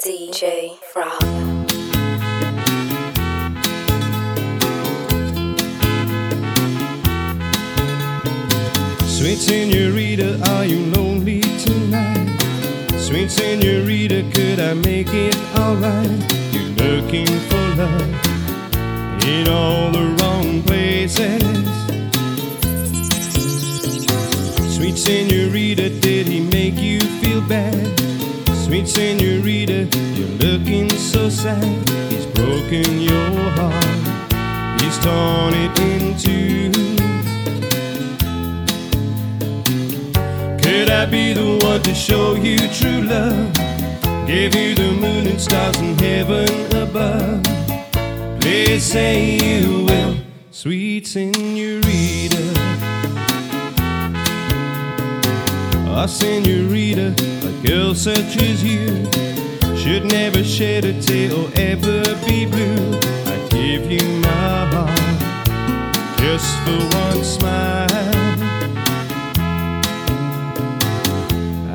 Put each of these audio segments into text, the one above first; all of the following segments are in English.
DJ Frog. Sweet senorita, are you lonely tonight? Sweet senorita, could I make it alright? You're looking for love in all the wrong places. Sweet senorita, did he make you feel bad? Sweet senorita, you're looking so sad. He's broken your heart, he's torn it in two. Could I be the one to show you true love? Give you the moon and stars in heaven above. Please say you will, sweet senorita. Ah, senorita, a girl such as you should never shed a tear or ever be blue. I'd give you my heart just for one smile.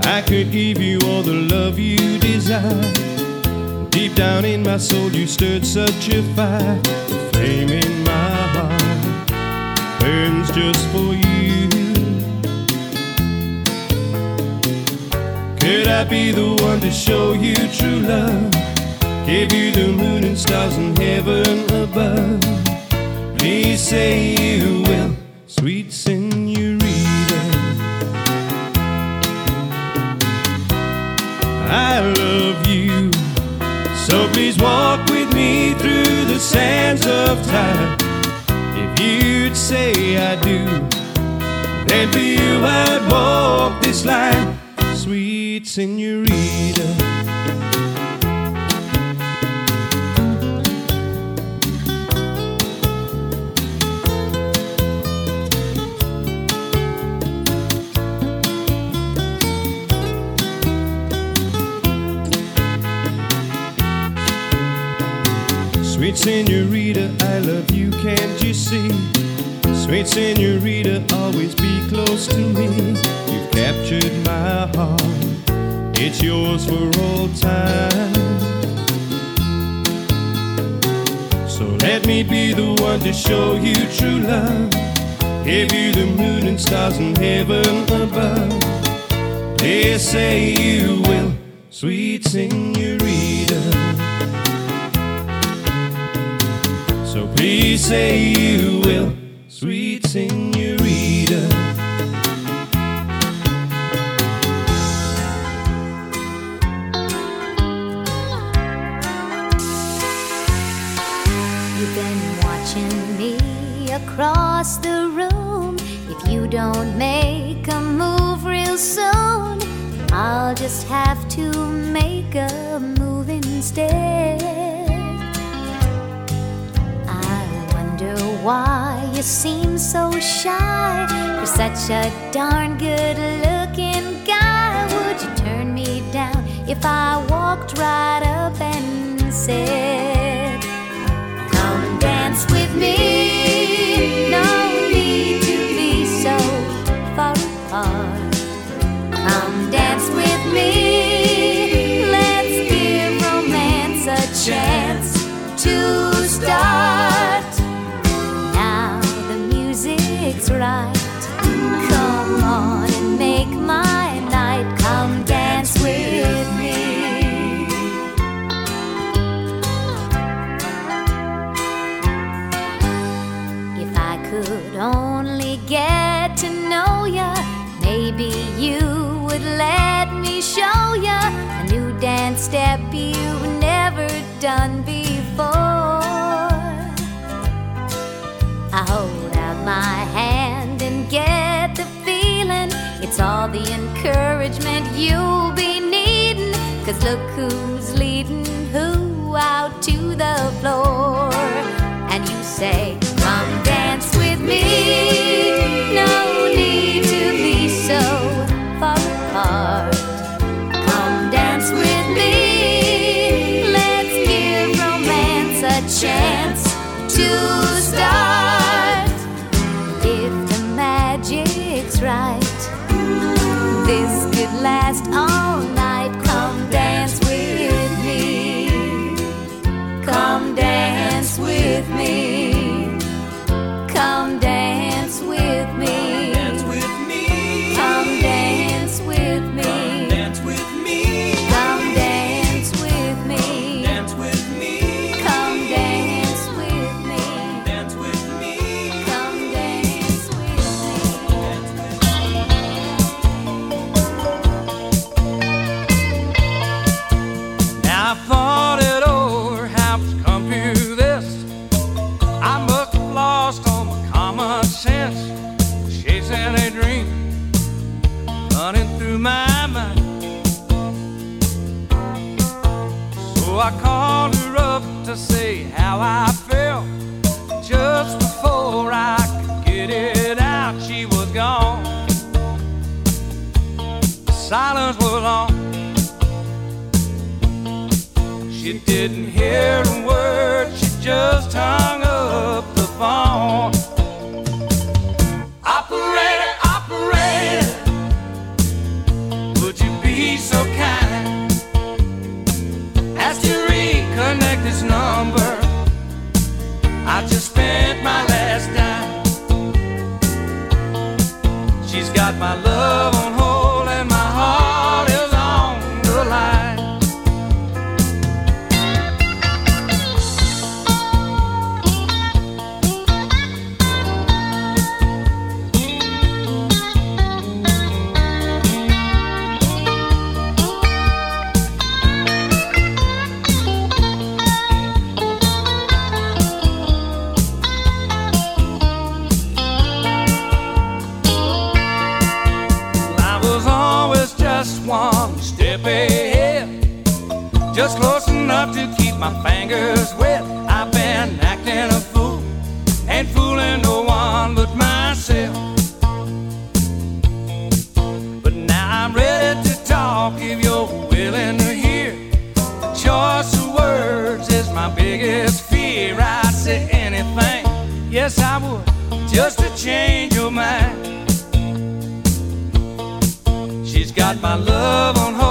I could give you all the love you desire. Deep down in my soul, you stirred such a fire. The flame in my heart burns just for you. Could I be the one to show you true love? Give you the moon and stars in heaven above. Please say you will, sweet senorita. I love you. So please walk with me through the sands of time. If you'd say I do, then for you I'd walk this line, sweet senorita. Sweet senorita, I love you, can't you see? Sweet senorita, always be close to me. Captured my heart, it's yours for all time. So let me be the one to show you true love. Give you the moon and stars in heaven above. Please say you will, sweet senorita. So please say you will, across the room. If you don't make a move real soon, I'll just have to make a move instead. I wonder why you seem so shy. You're such a darn good looking guy. Would you turn me down if I walked right up and said, Come dance with me. Step you've never done before. I hold out my hand and get the feeling it's all the encouragement you'll be needing. Cause look who's leading who out to the floor. And you say, Come dance with me. Chance to start. If the magic's right, this could last all didn't hear a word, she just fingers wet. I've been acting a fool and fooling no one but myself. But now I'm ready to talk if you're willing to hear. The choice of words is my biggest fear. I'd say anything, yes, I would, just to change your mind. She's got my love on hold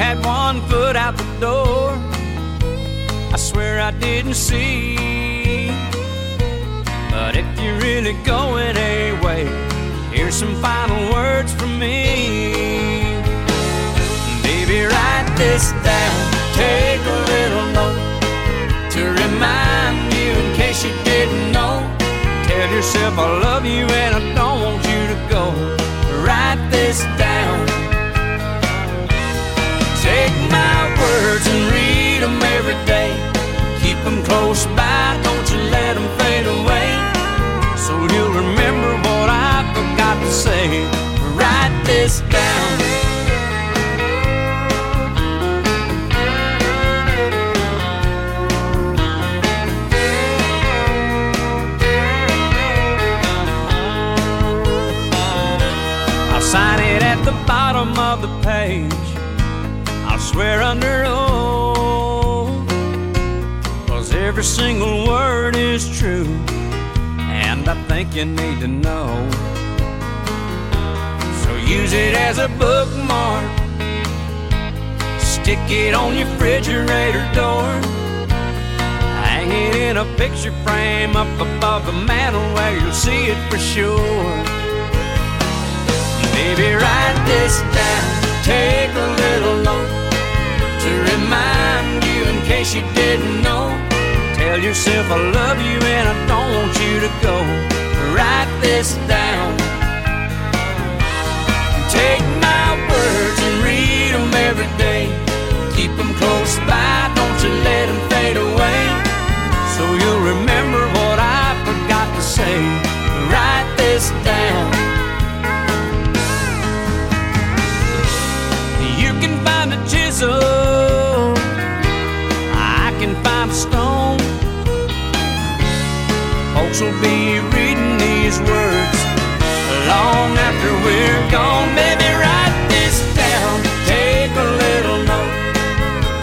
had one foot out the door. I swear I didn't see. But if you're really going away, here's some final words from me. Baby, write this down. Take a little note to remind you in case you didn't know. Tell yourself I love you and I don't want you to go. Write this down. My words and read them every day. Keep them close by, don't you let them fade away. So you'll remember what I forgot to say. Write this down. Sign it at the bottom of the page. Swear under oath. Cause every single word is true. And I think you need to know. So use it as a bookmark. Stick it on your refrigerator door. Hang it in a picture frame up above the mantel where you'll see it for sure. Baby, write this down. Take a remind you in case you didn't know. Tell yourself I love you and I don't want you to go. Write this down. Take my words and read them every day. Keep them close by, don't you let them fade away. So you'll remember what I forgot to say. Write this down. You can find a chisel will be reading these words long after we're gone. Baby, write this down. Take a little note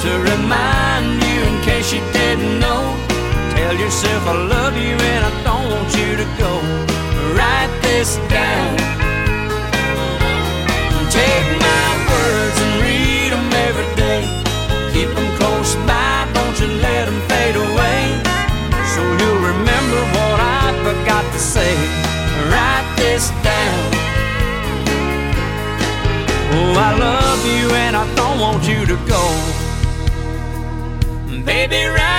to remind you in case you didn't know. Tell yourself I love you and I don't want you to go. Write this down. to say. Write this down. Oh, I love you and I don't want you to go. Baby, Write.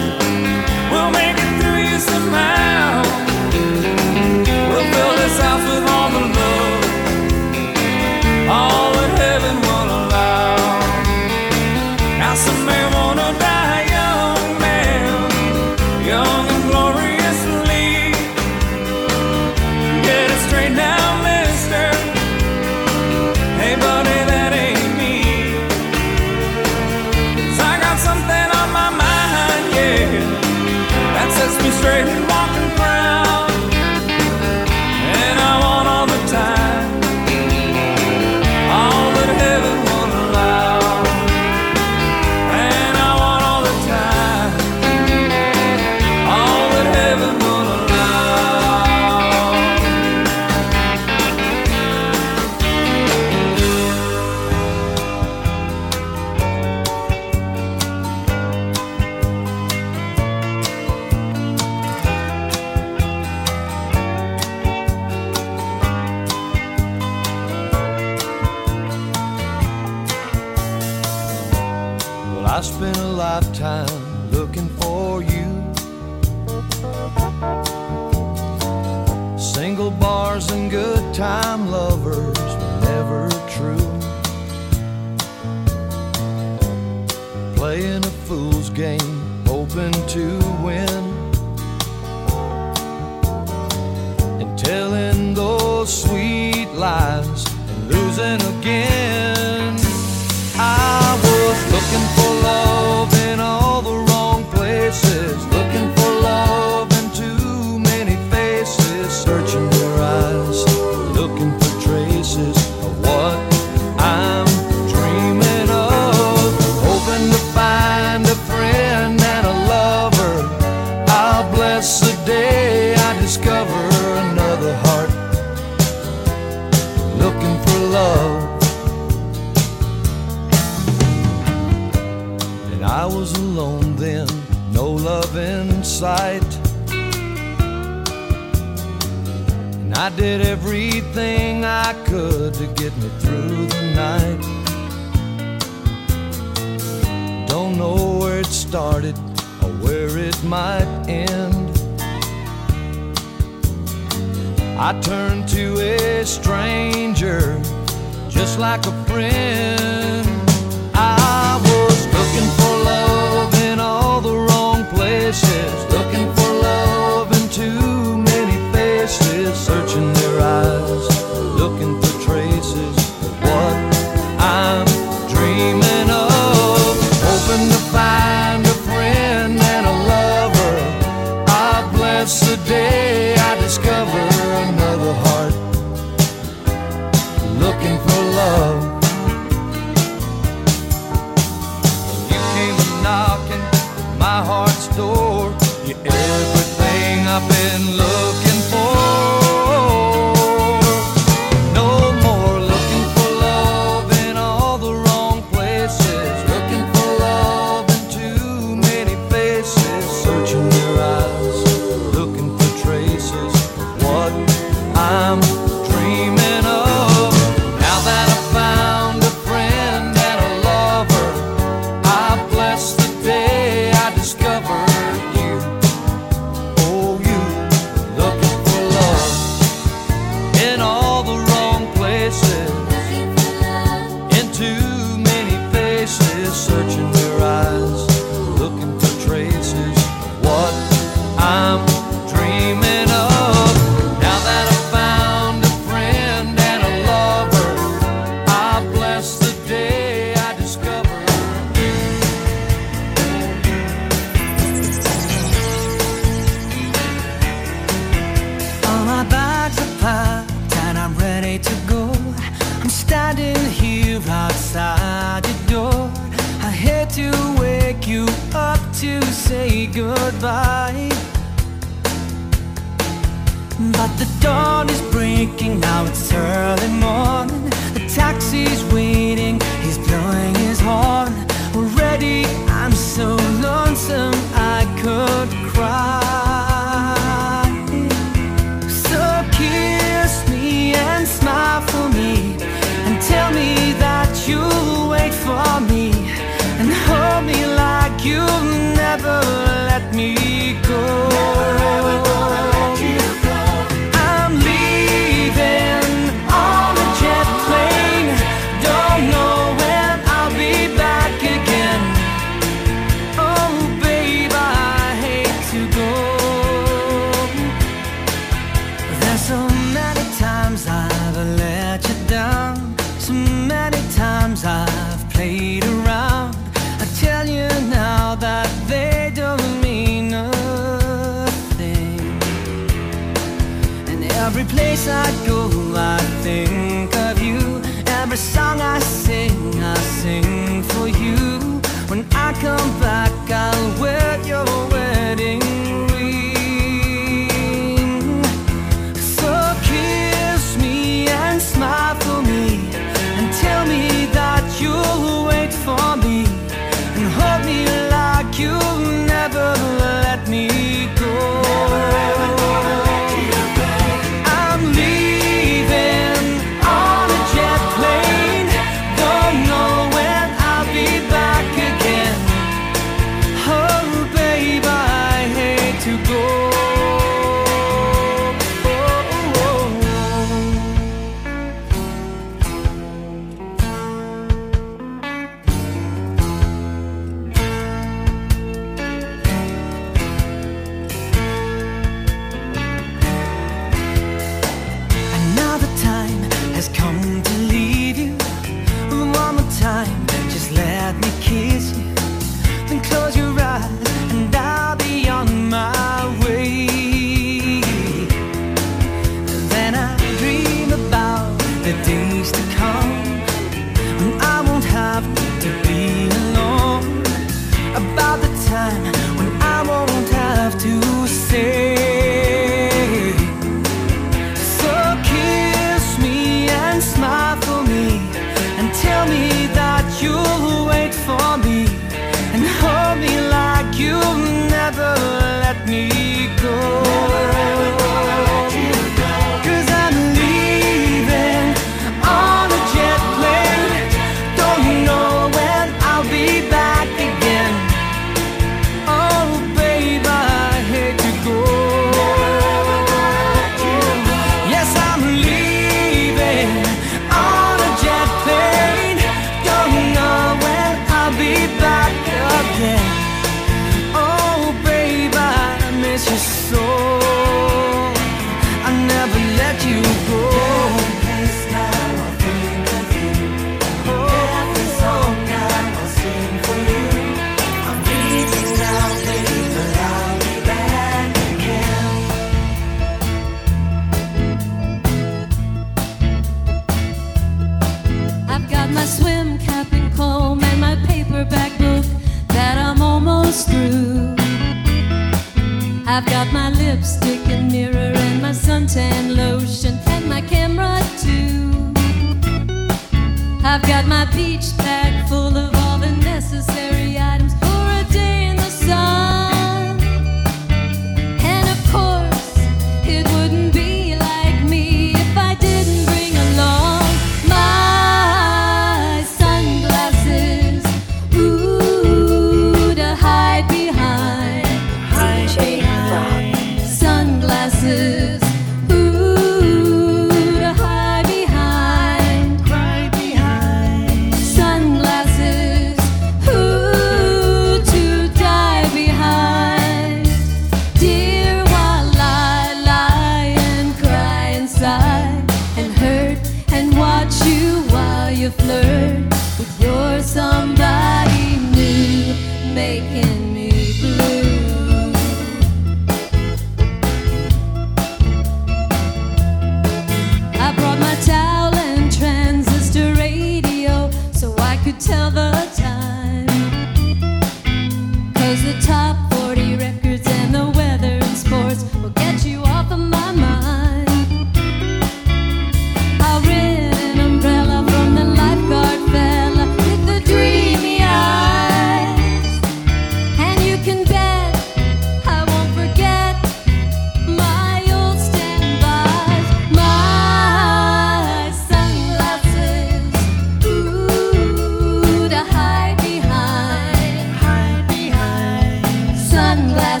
Sunglasses,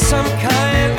some kind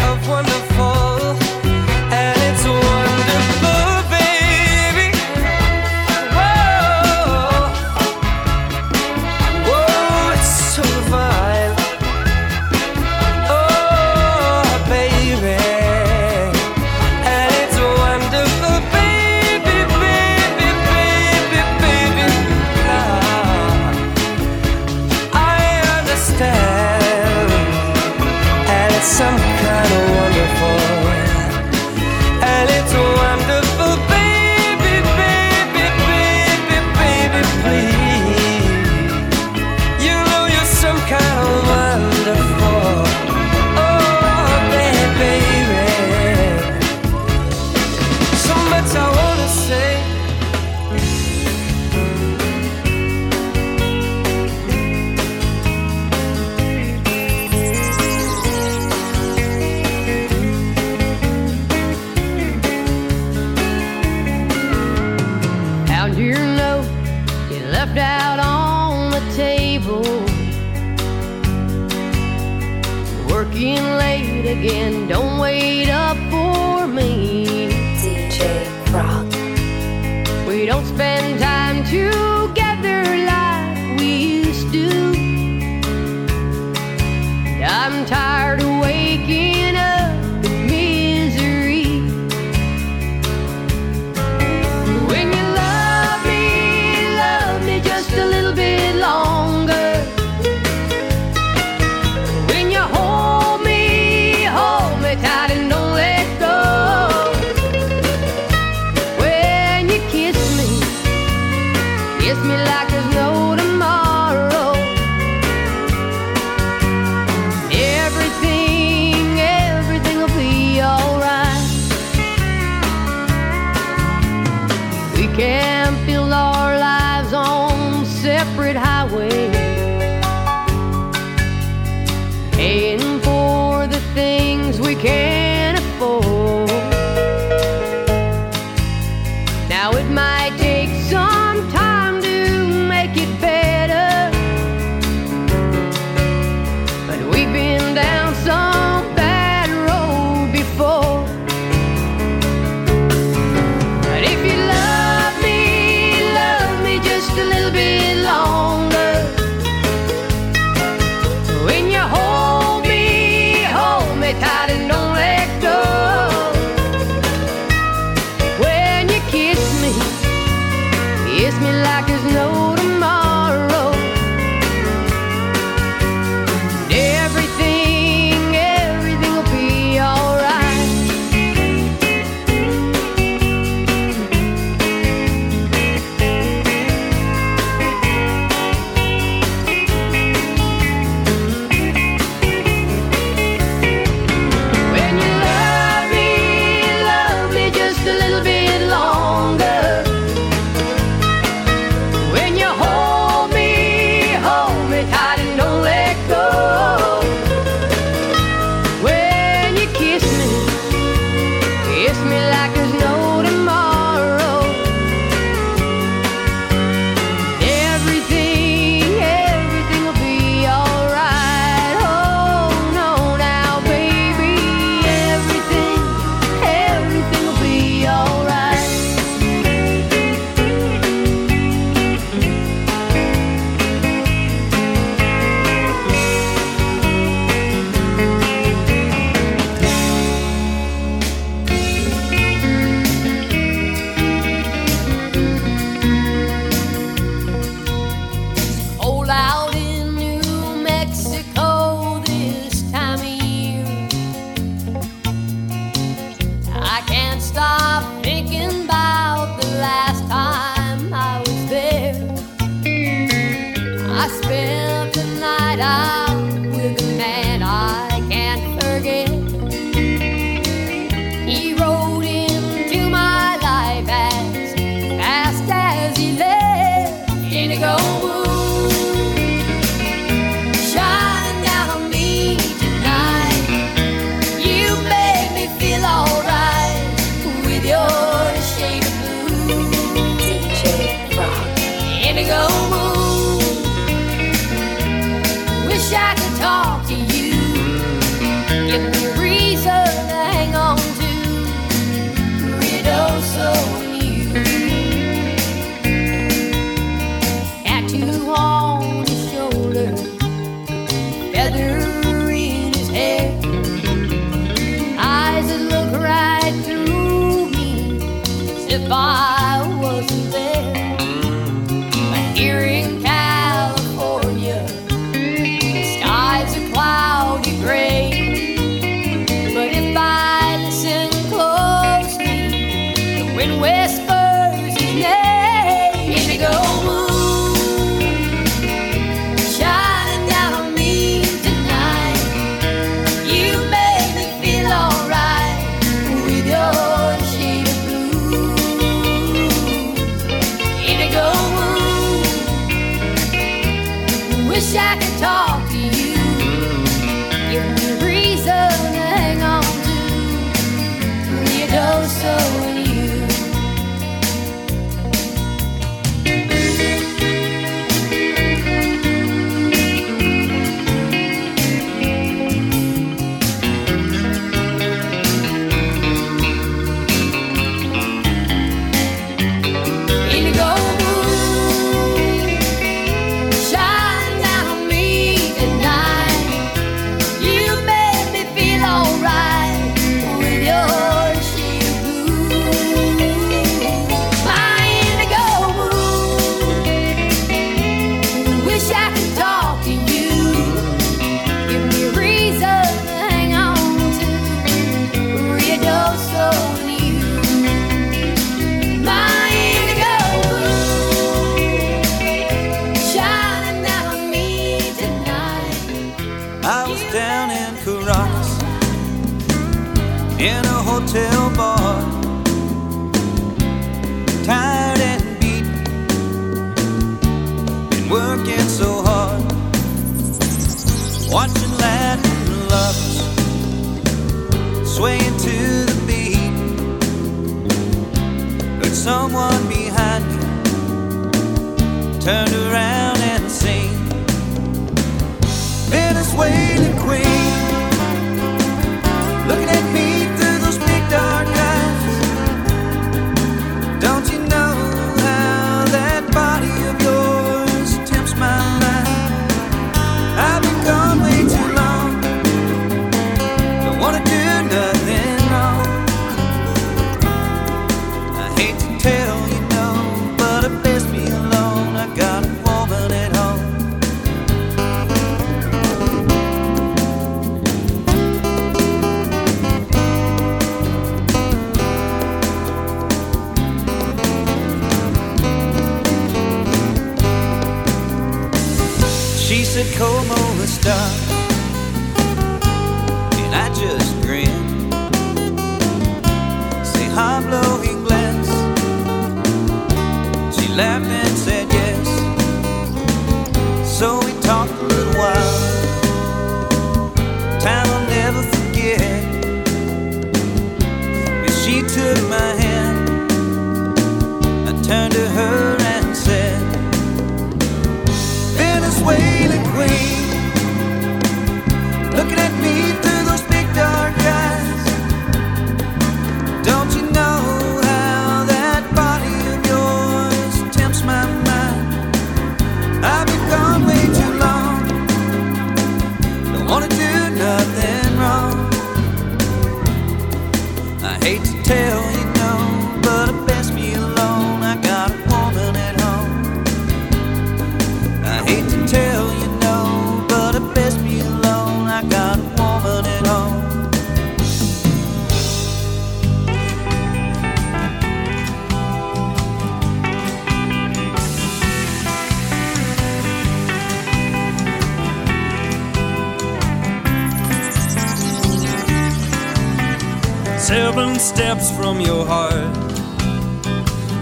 steps from your heart.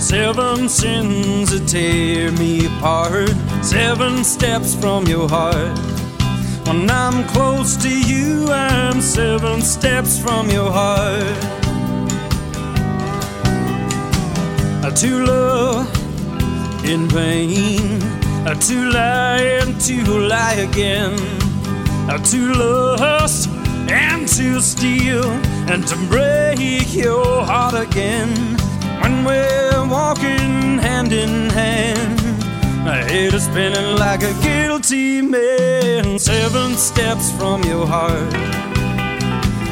Seven sins that tear me apart. Seven steps from your heart. When I'm close to you, I'm seven steps from your heart. To love in vain, to lie and to lie again, to lust and to steal and to break your heart again. When we're walking hand in hand, my head is spinning like a guilty man. Seven steps from your heart.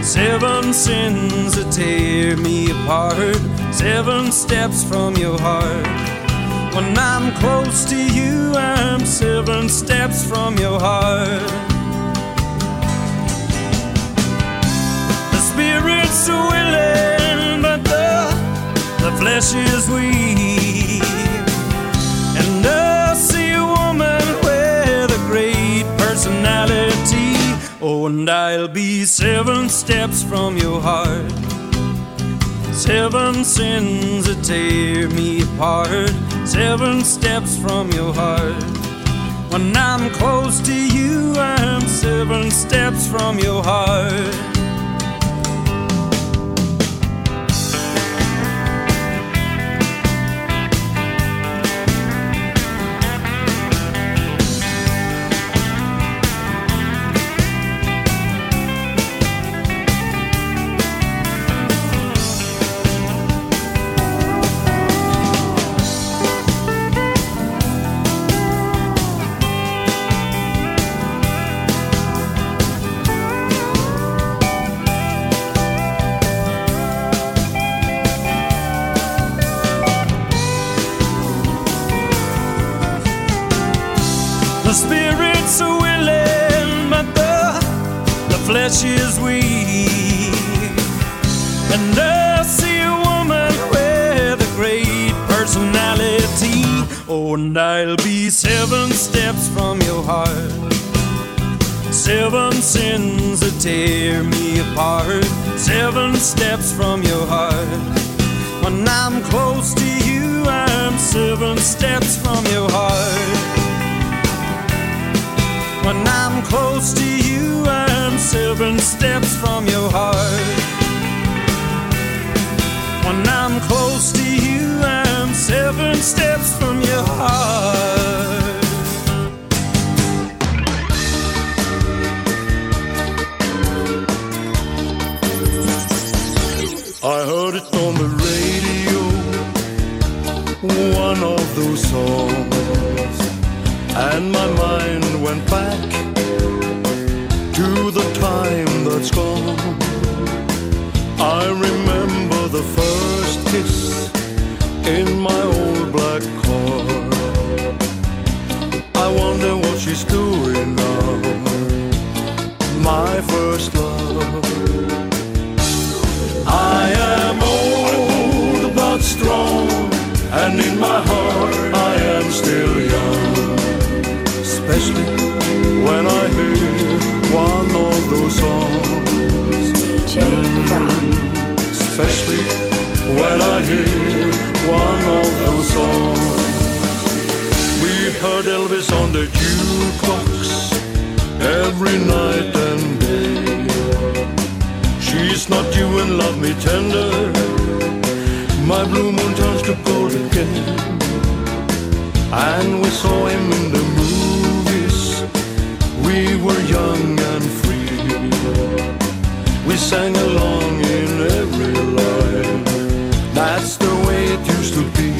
Seven sins that tear me apart. Seven steps from your heart. When I'm close to you, I'm seven steps from your heart. Spirit's willing, but the, the flesh is weak. And I see a woman with a great personality. Oh, and I'll be seven steps from your heart. Seven sins that tear me apart. Seven steps from your heart. When I'm close to you, I'm seven steps from your heart. The spirit's willing, but the, the flesh is weak. And I see a woman with a great personality. Oh, and I'll be seven steps from your heart. Seven sins that tear me apart. Seven steps from your heart. When I'm close to you, I'm seven steps from your heart. When I'm close to you, I'm seven steps from your heart. When I'm close to you, I'm seven steps from your heart. I heard it on the radio, one of those songs, and my mind went back to the time that's gone. I remember the first kiss in my old black car. I wonder what she's doing now. My first love. I am old but strong, and in my heart I am still young. Especially when I hear one of those songs. Especially when I hear one of those songs. We've heard Elvis on the jukebox every night and day. She's not you and love me tender. My blue moon turns to gold again. And we saw him in the movies. We were young and free. We sang along in every line. That's the way it used to be.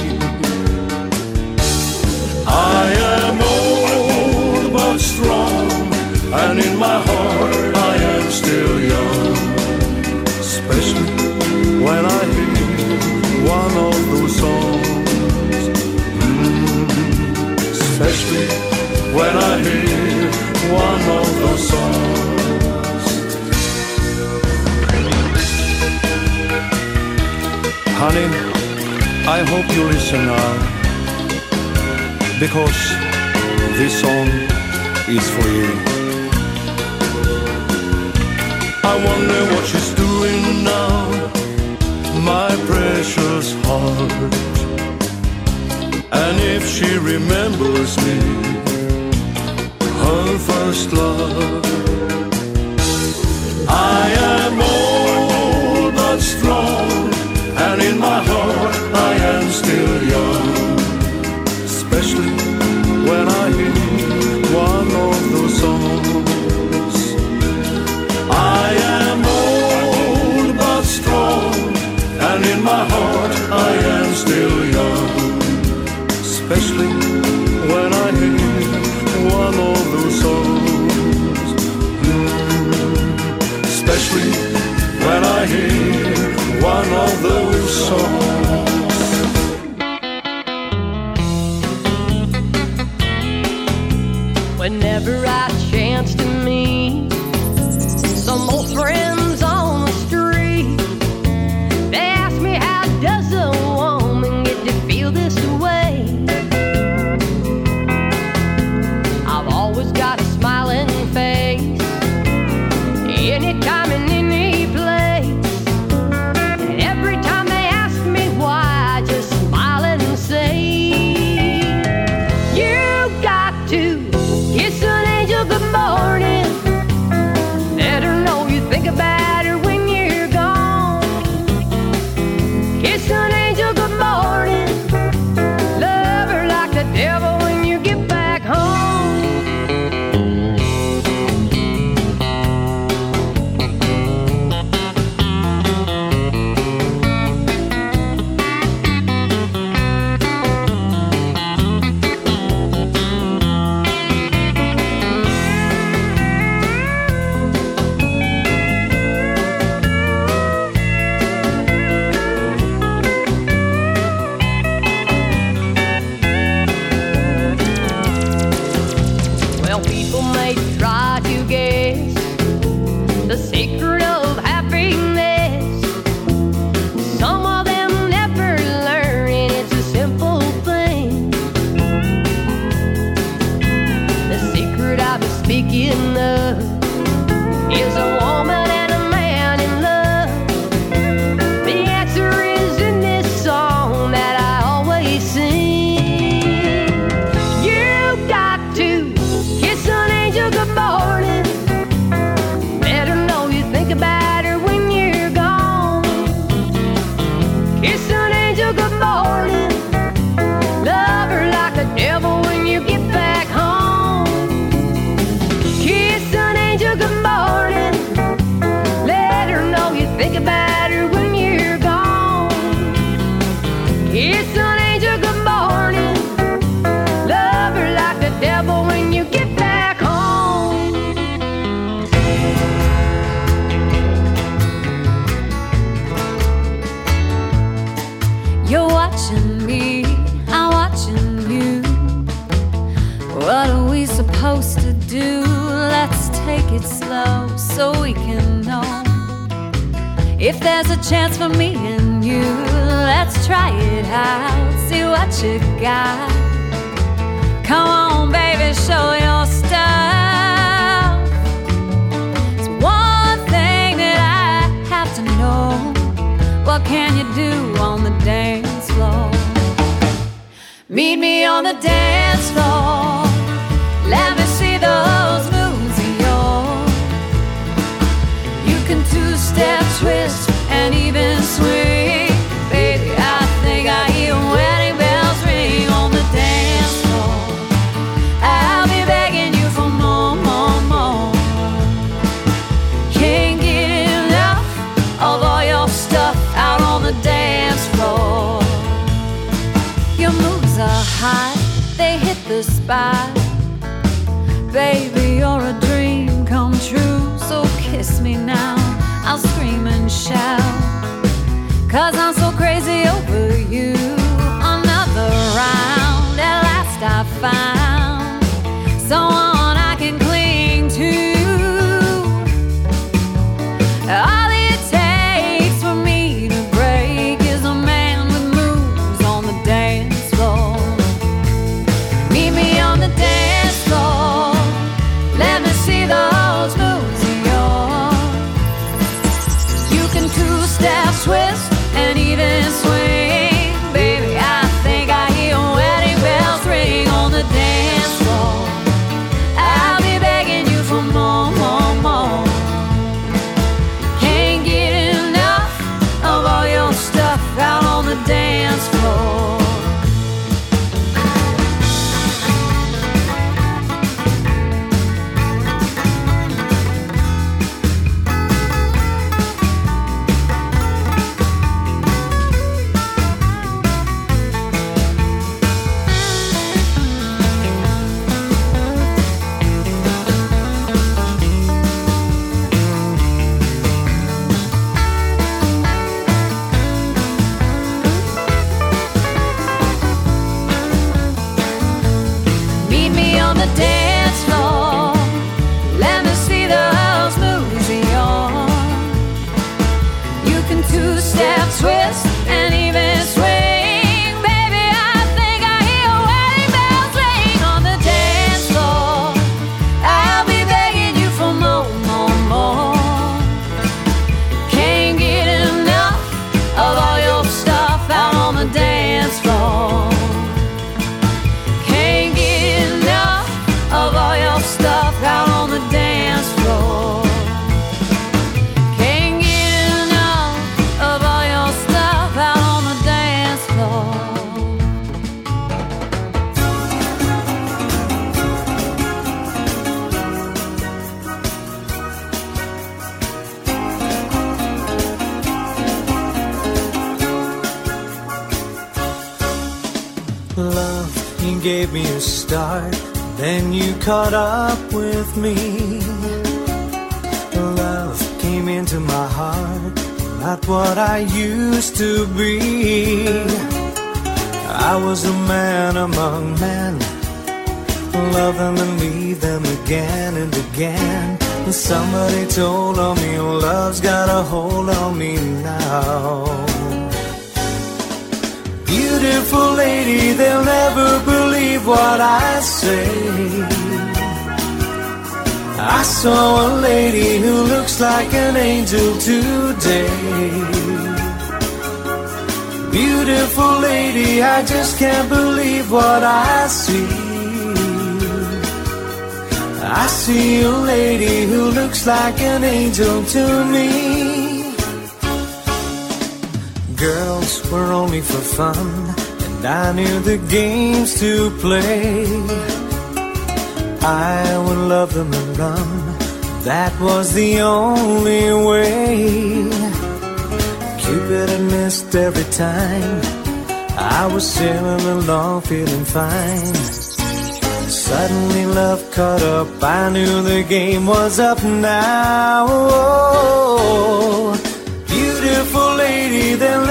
I am Because this song is for you. I wonder what she's doing now, my precious heart. And if she remembers me, her first love. I am old but strong, and in my heart I am still hear one of those songs. Hot, they hit the spot. Baby, you're a dream come true. So kiss me now. I'll scream and shout. Cause I'm so crazy over you. Another round, at last I found someone gave me a start, then you caught up with me. Love came into my heart, not what I used to be. I was a man among men, love them and leave them again and again. Somebody told on me, love's got a hold on me now. Beautiful lady, they'll never believe what I say. I saw a lady who looks like an angel today. Beautiful lady, I just can't believe what I see. I see a lady who looks like an angel to me. Girls were only for fun, and I knew the games to play. I would love them and run, that was the only way. Cupid had missed every time. I was sailing along feeling fine. Suddenly love caught up, I knew the game was up now. Oh, beautiful lady, never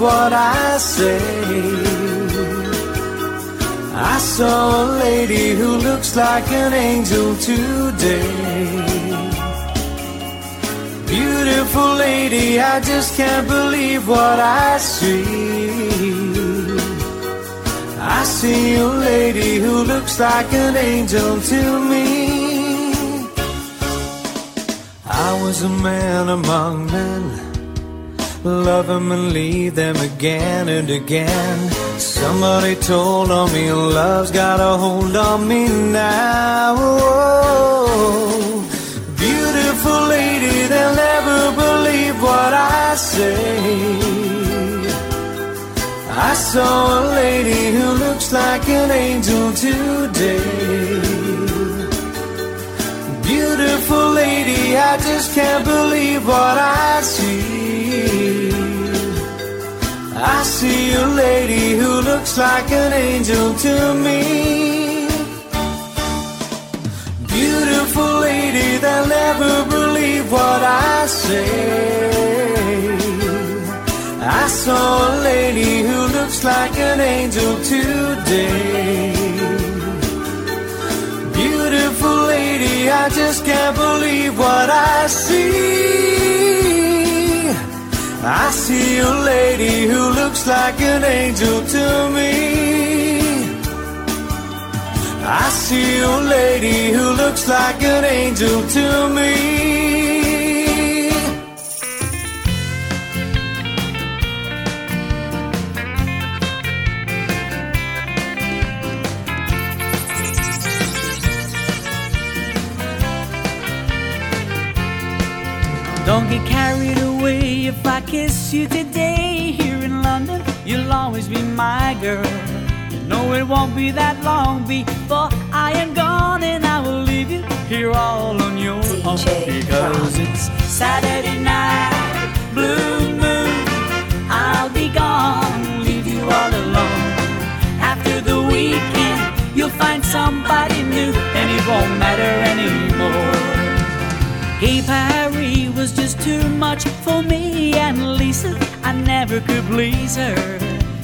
what I say. I saw a lady who looks like an angel today. Beautiful lady, I just can't believe what I see. I see a lady who looks like an angel to me. I was a man among men. Love them and leave them again and again. Somebody told on me, love's got a hold on me now. Oh, beautiful lady, they'll never believe what I say. I saw a lady who looks like an angel today. Beautiful lady, I just can't believe what I see. I see a lady who looks like an angel to me. Beautiful lady, they'll never believe what I say. I saw a lady who looks like an angel today. Beautiful lady, I just can't believe what I see. I see a lady who looks like an angel to me. I see a lady who looks like an angel to me. Don't get carried away if I kiss you today here in London. You'll always be my girl. You know it won't be that long before I am gone and I will leave you here all on your own because it's Saturday night, blue moon. I'll be gone, leave you all alone. After the weekend, you'll find somebody new and it won't matter anymore. Was just too much for me and Lisa. I never could please her.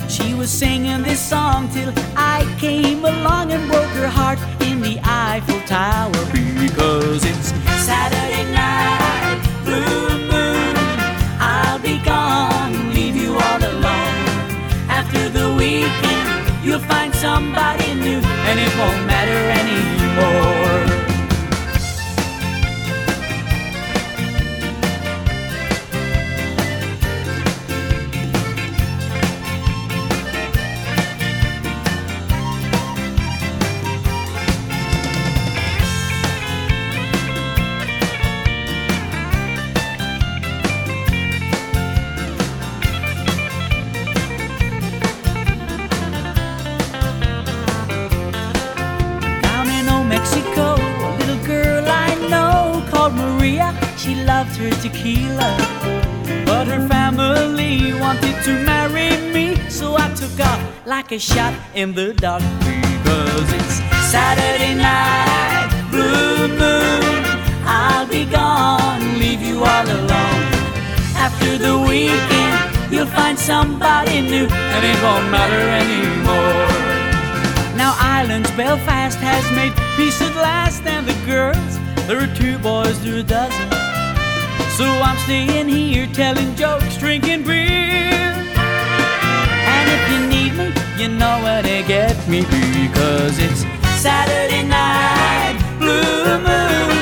She was singing this song till I came along and broke her heart in the Eiffel Tower because it's Saturday night, blue moon. I'll be gone, leave you all alone. After the weekend, you'll find somebody new and it won't matter anymore. Loved her tequila, but her family wanted to marry me, so I took off like a shot in the dark because it's Saturday night, blue moon. I'll be gone, leave you all alone. After the weekend, you'll find somebody new, and it won't matter anymore. Now Ireland's Belfast has made peace at last, and the girls, there are two boys to a dozen. So I'm staying here telling jokes, drinking beer. And if you need me, you know where to get me because it's Saturday night, blue moon.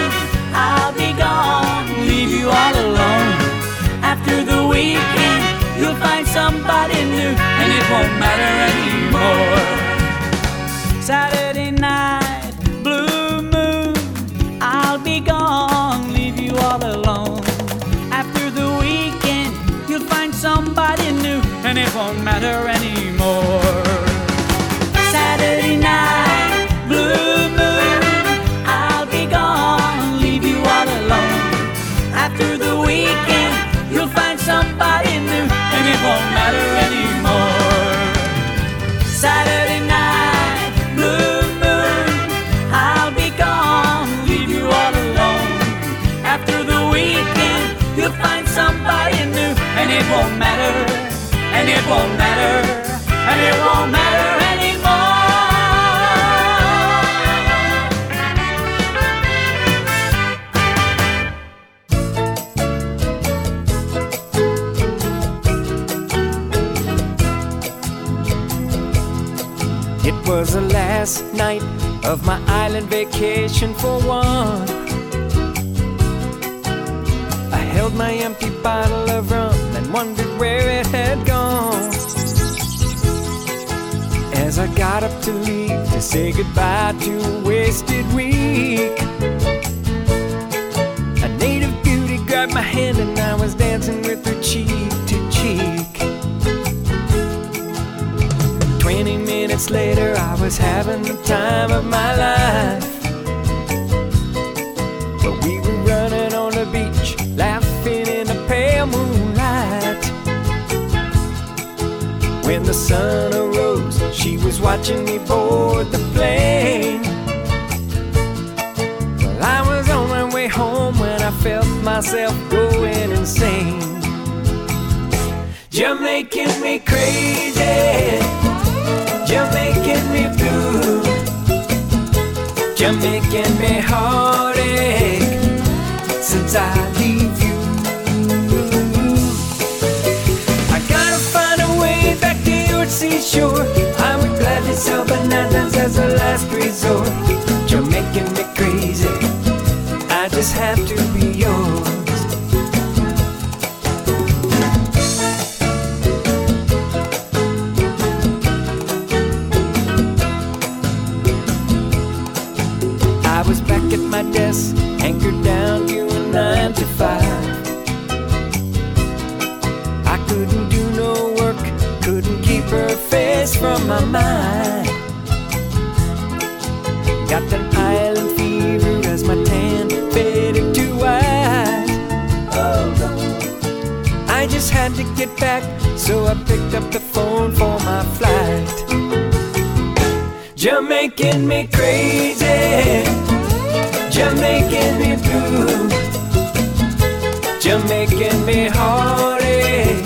I'll be gone, leave you all alone. After the weekend, you'll find somebody new, and it won't matter anymore. Saturday won't matter anymore. Saturday night, blue moon. I'll be gone, leave you all alone. After the weekend, you'll find somebody new, and it won't matter anymore. Saturday night, blue moon. I'll be gone, leave you all alone. After the weekend, you'll find somebody new, and it won't matter, and it won't matter, and it won't matter anymore. It was the last night of my island vacation for one. I held my empty bottle of rum wondered where it had gone. As I got up to leave to say goodbye to a wasted week, a native beauty grabbed my hand and I was dancing with her cheek to cheek. Twenty minutes later, I was having the time of my life. Sun arose, she was watching me board the plane. Well, I was on my way home when I felt myself going insane. You're making me crazy. You're making me blue. You're making me heartache seashore. I would gladly sell bananas as a last resort. Making me crazy. You're making me blue. You're making me heartache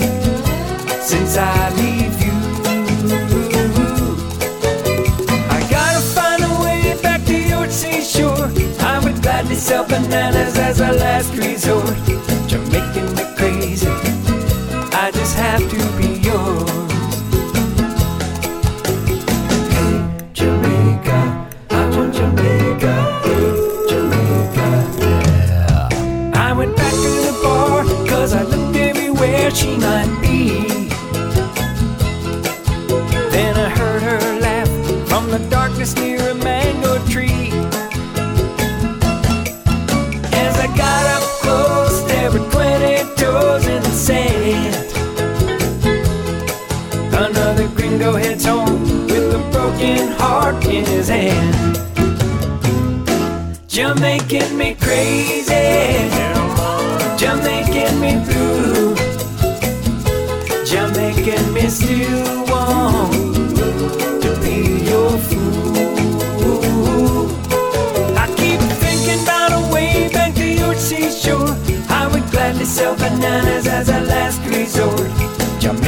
since I leave you. I gotta find a way back to your seashore. I would gladly sell bananas as a last resort. Might be. Then I heard her laugh from the darkness near a mango tree. As I got up close, there were 20 toes in the sand. Another gringo heads home with a broken heart in his hand. You're making me crazy. Seashore. I would gladly sell bananas as a last resort. You're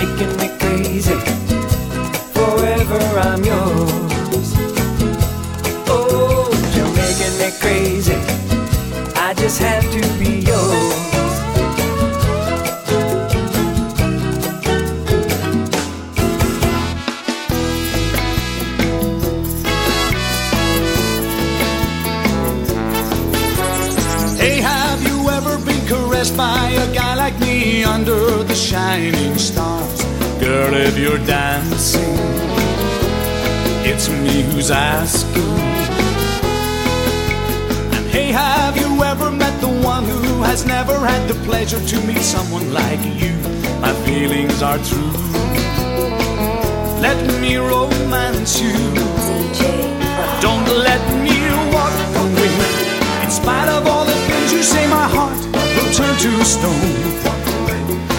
Girl, if you're dancing, it's me who's asking. And hey, have you ever met the one who has never had the pleasure to meet someone like you? My feelings are true. Let me romance you. Don't let me walk away. In spite of all the things you say, my heart will turn to stone.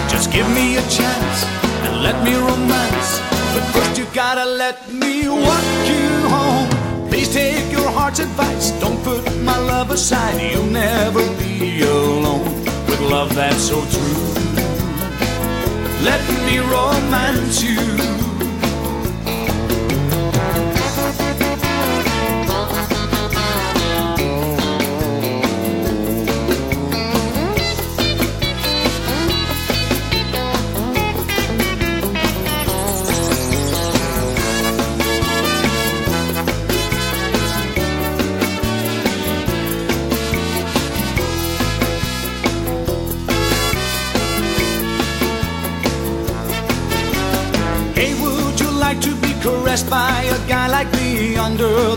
Just give me a chance let me romance. But first, you gotta let me walk you home. Please take your heart's advice. Don't put my love aside. You'll never be alone with love that's so true. Let me romance you.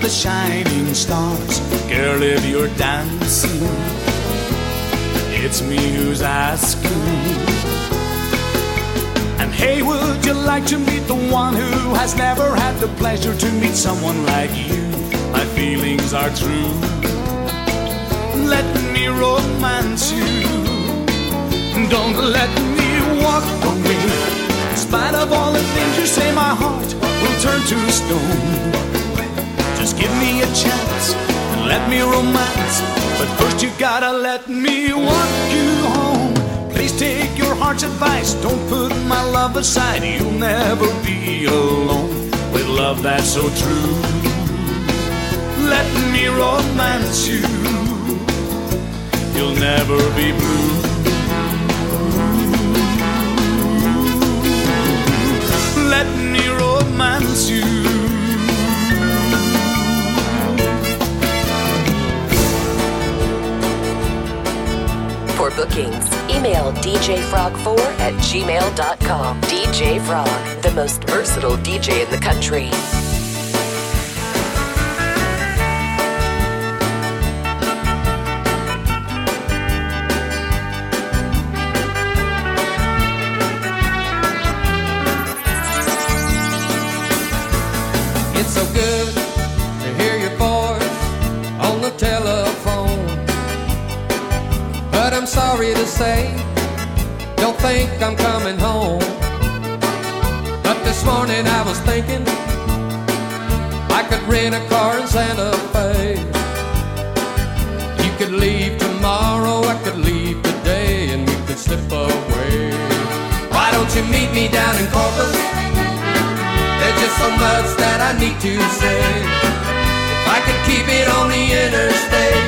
The shining stars. Girl, if you're dancing, it's me who's asking. And hey, would you like to meet the one who has never had the pleasure to meet someone like you? My feelings are true. Let me romance you. Don't let me walk away. In spite of all the things you say, my heart will turn to stone. Just give me a chance and let me romance. But first, you gotta let me walk you home. Please take your heart's advice. Don't put my love aside. You'll never be alone with love that's so true. Let me romance you. You'll never be blue. Let me romance you. For bookings, email djfrog4 at gmail.com. DJ Frog, the most versatile DJ in the country. Sorry to say, don't think I'm coming home. But this morning I was thinking I could rent a car in Santa Fe. You could leave tomorrow, I could leave today, and we could slip away. Why don't you meet me down in Corpus? There's just so much that I need to say. If I could keep it on the interstate,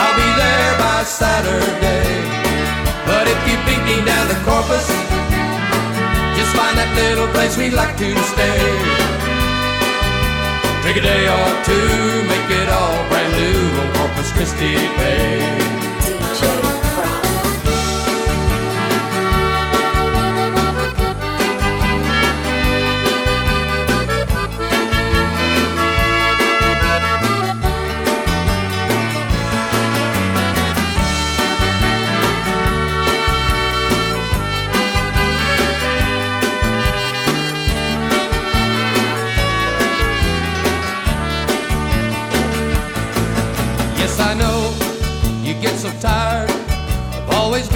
I'll be there by Saturday. But if you beat me down to Corpus, just find that little place we'd like to stay. Take a day or two, make it all brand new on Corpus Christi Bay.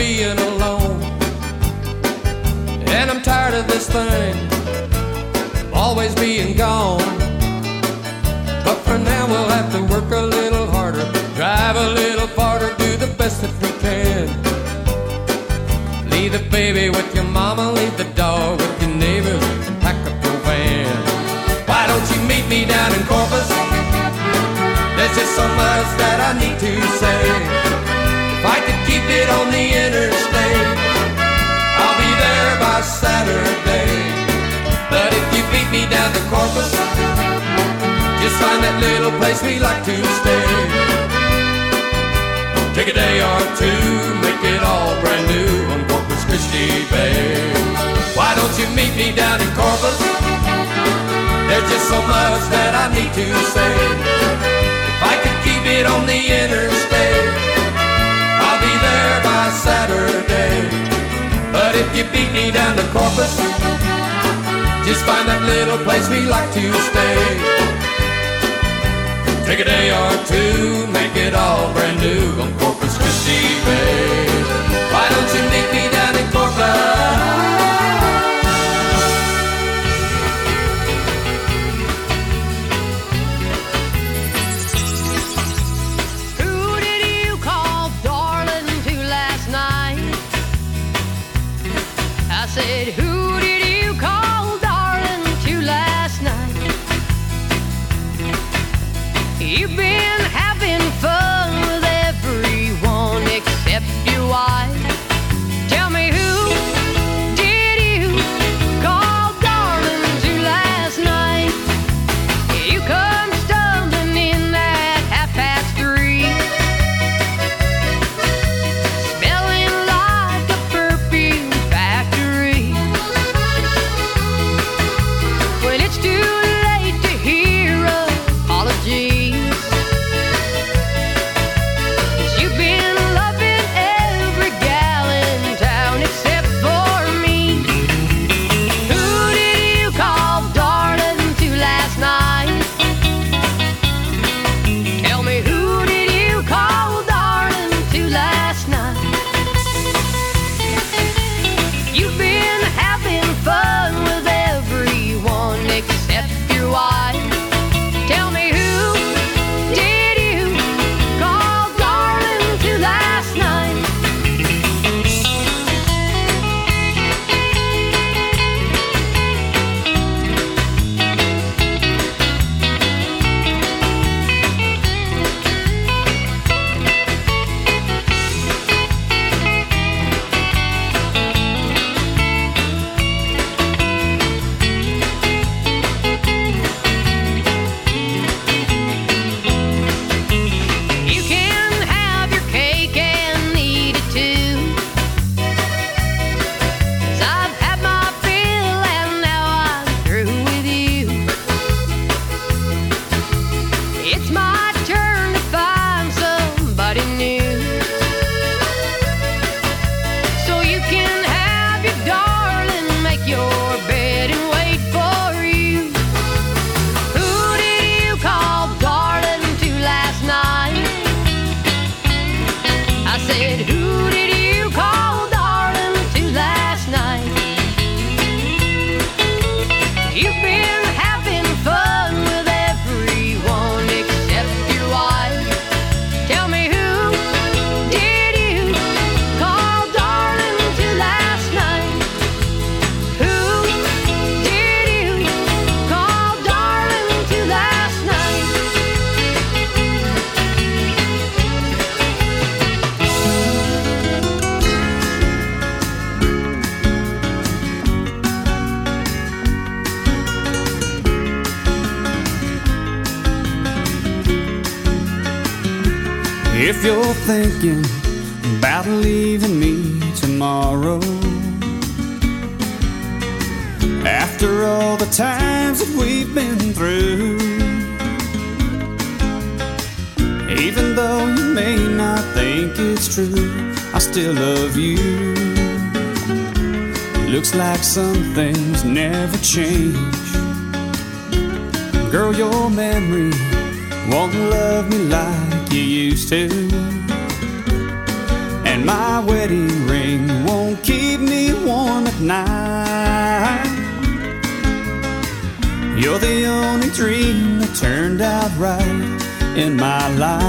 Being alone. And I'm tired of this thing, always being gone. But for now, we'll have to work a little harder, drive a little farther, do the best that we can. Leave the baby with your mama, leave the dog with your neighbors, and pack up your van. Why don't you meet me down in Corpus? There's just so much that I need to say. If I could keep it on the Saturday. But if you beat me down to Corpus, just find that little place we like to stay. Take a day or two, make it all brand new on Corpus Christi Bay. Why don't you meet me down in Corpus? There's just so much that I need to say. If I could keep it on the interstate, I'll be there by Saturday. But if you beat me down to Corpus, just find that little place we like to stay. Take a day or two, make it all brand new on Corpus Christi Bay. Why don't you meet me down in Corpus? Thinking about leaving me tomorrow, after all the times that we've been through, even though you may not think it's true, I still love you. Looks like some things never change. Girl, your memory won't love me like you used to. My wedding ring won't keep me warm at night. You're the only dream that turned out right in my life.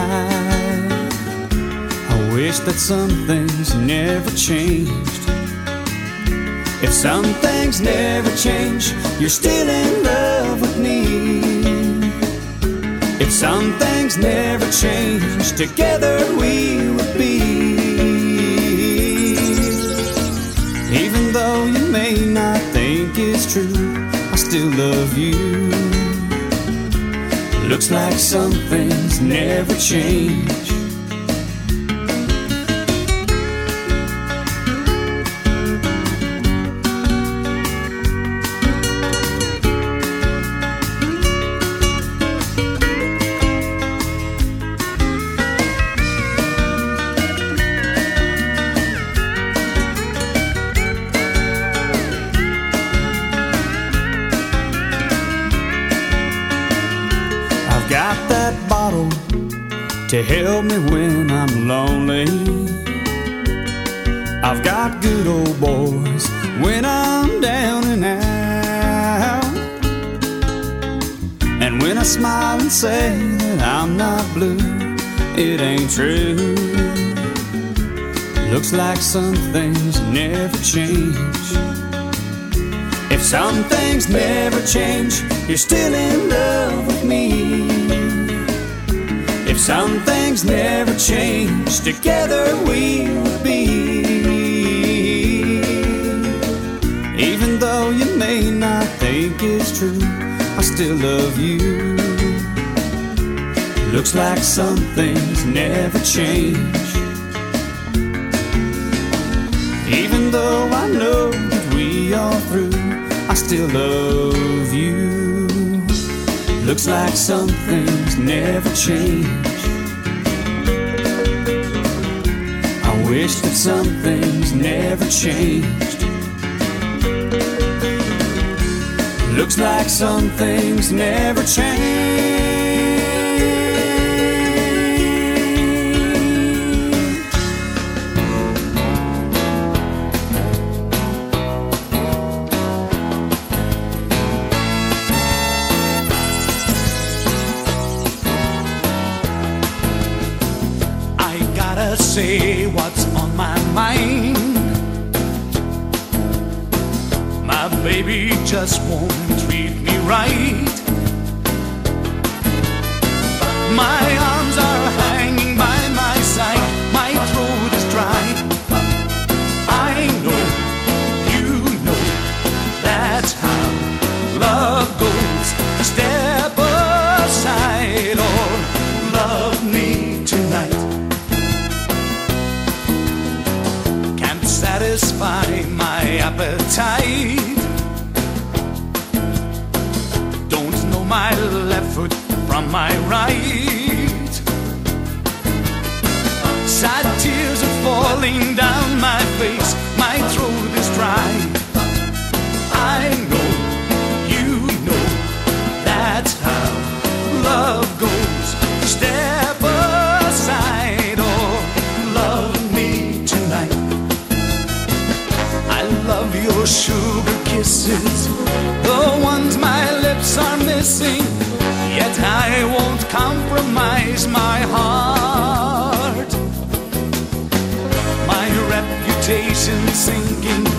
I wish that some things never changed. If some things never change, you're still in love with me. If some things never change, together we would be. Love you. Looks like some things never change. True. Looks like some things never change. If some things never change, you're still in love with me. If some things never change, together we will be. Even though you may not think it's true, I still love you. Looks like some things never change. Even though I know that we are through, I still love you. Looks like some things never change. I wish that some things never changed. Looks like some things never change. Say what's on my mind. My baby just won't treat me right. My appetite. Don't know my left foot from my right. Sad tears are falling down my face. I won't compromise my heart. My reputation sinking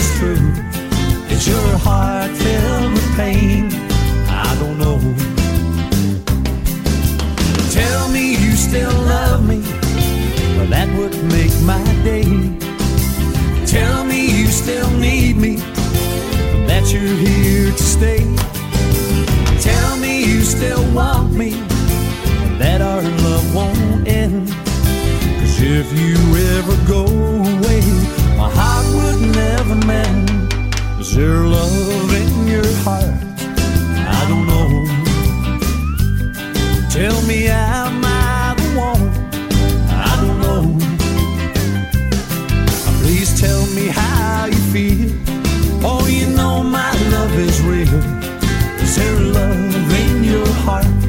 is true. Is your heart filled with pain? I don't know. Tell me you still love me. Well, that would make my day. Tell me you still need me. That you're here to stay. Tell me you still want me. That our love won't end. Cause if you ever go away, my heart would never mend. Is there love in your heart? I don't know. Tell me, am I the one? I don't know. Please tell me how you feel. Oh, you know my love is real. Is there love in your heart?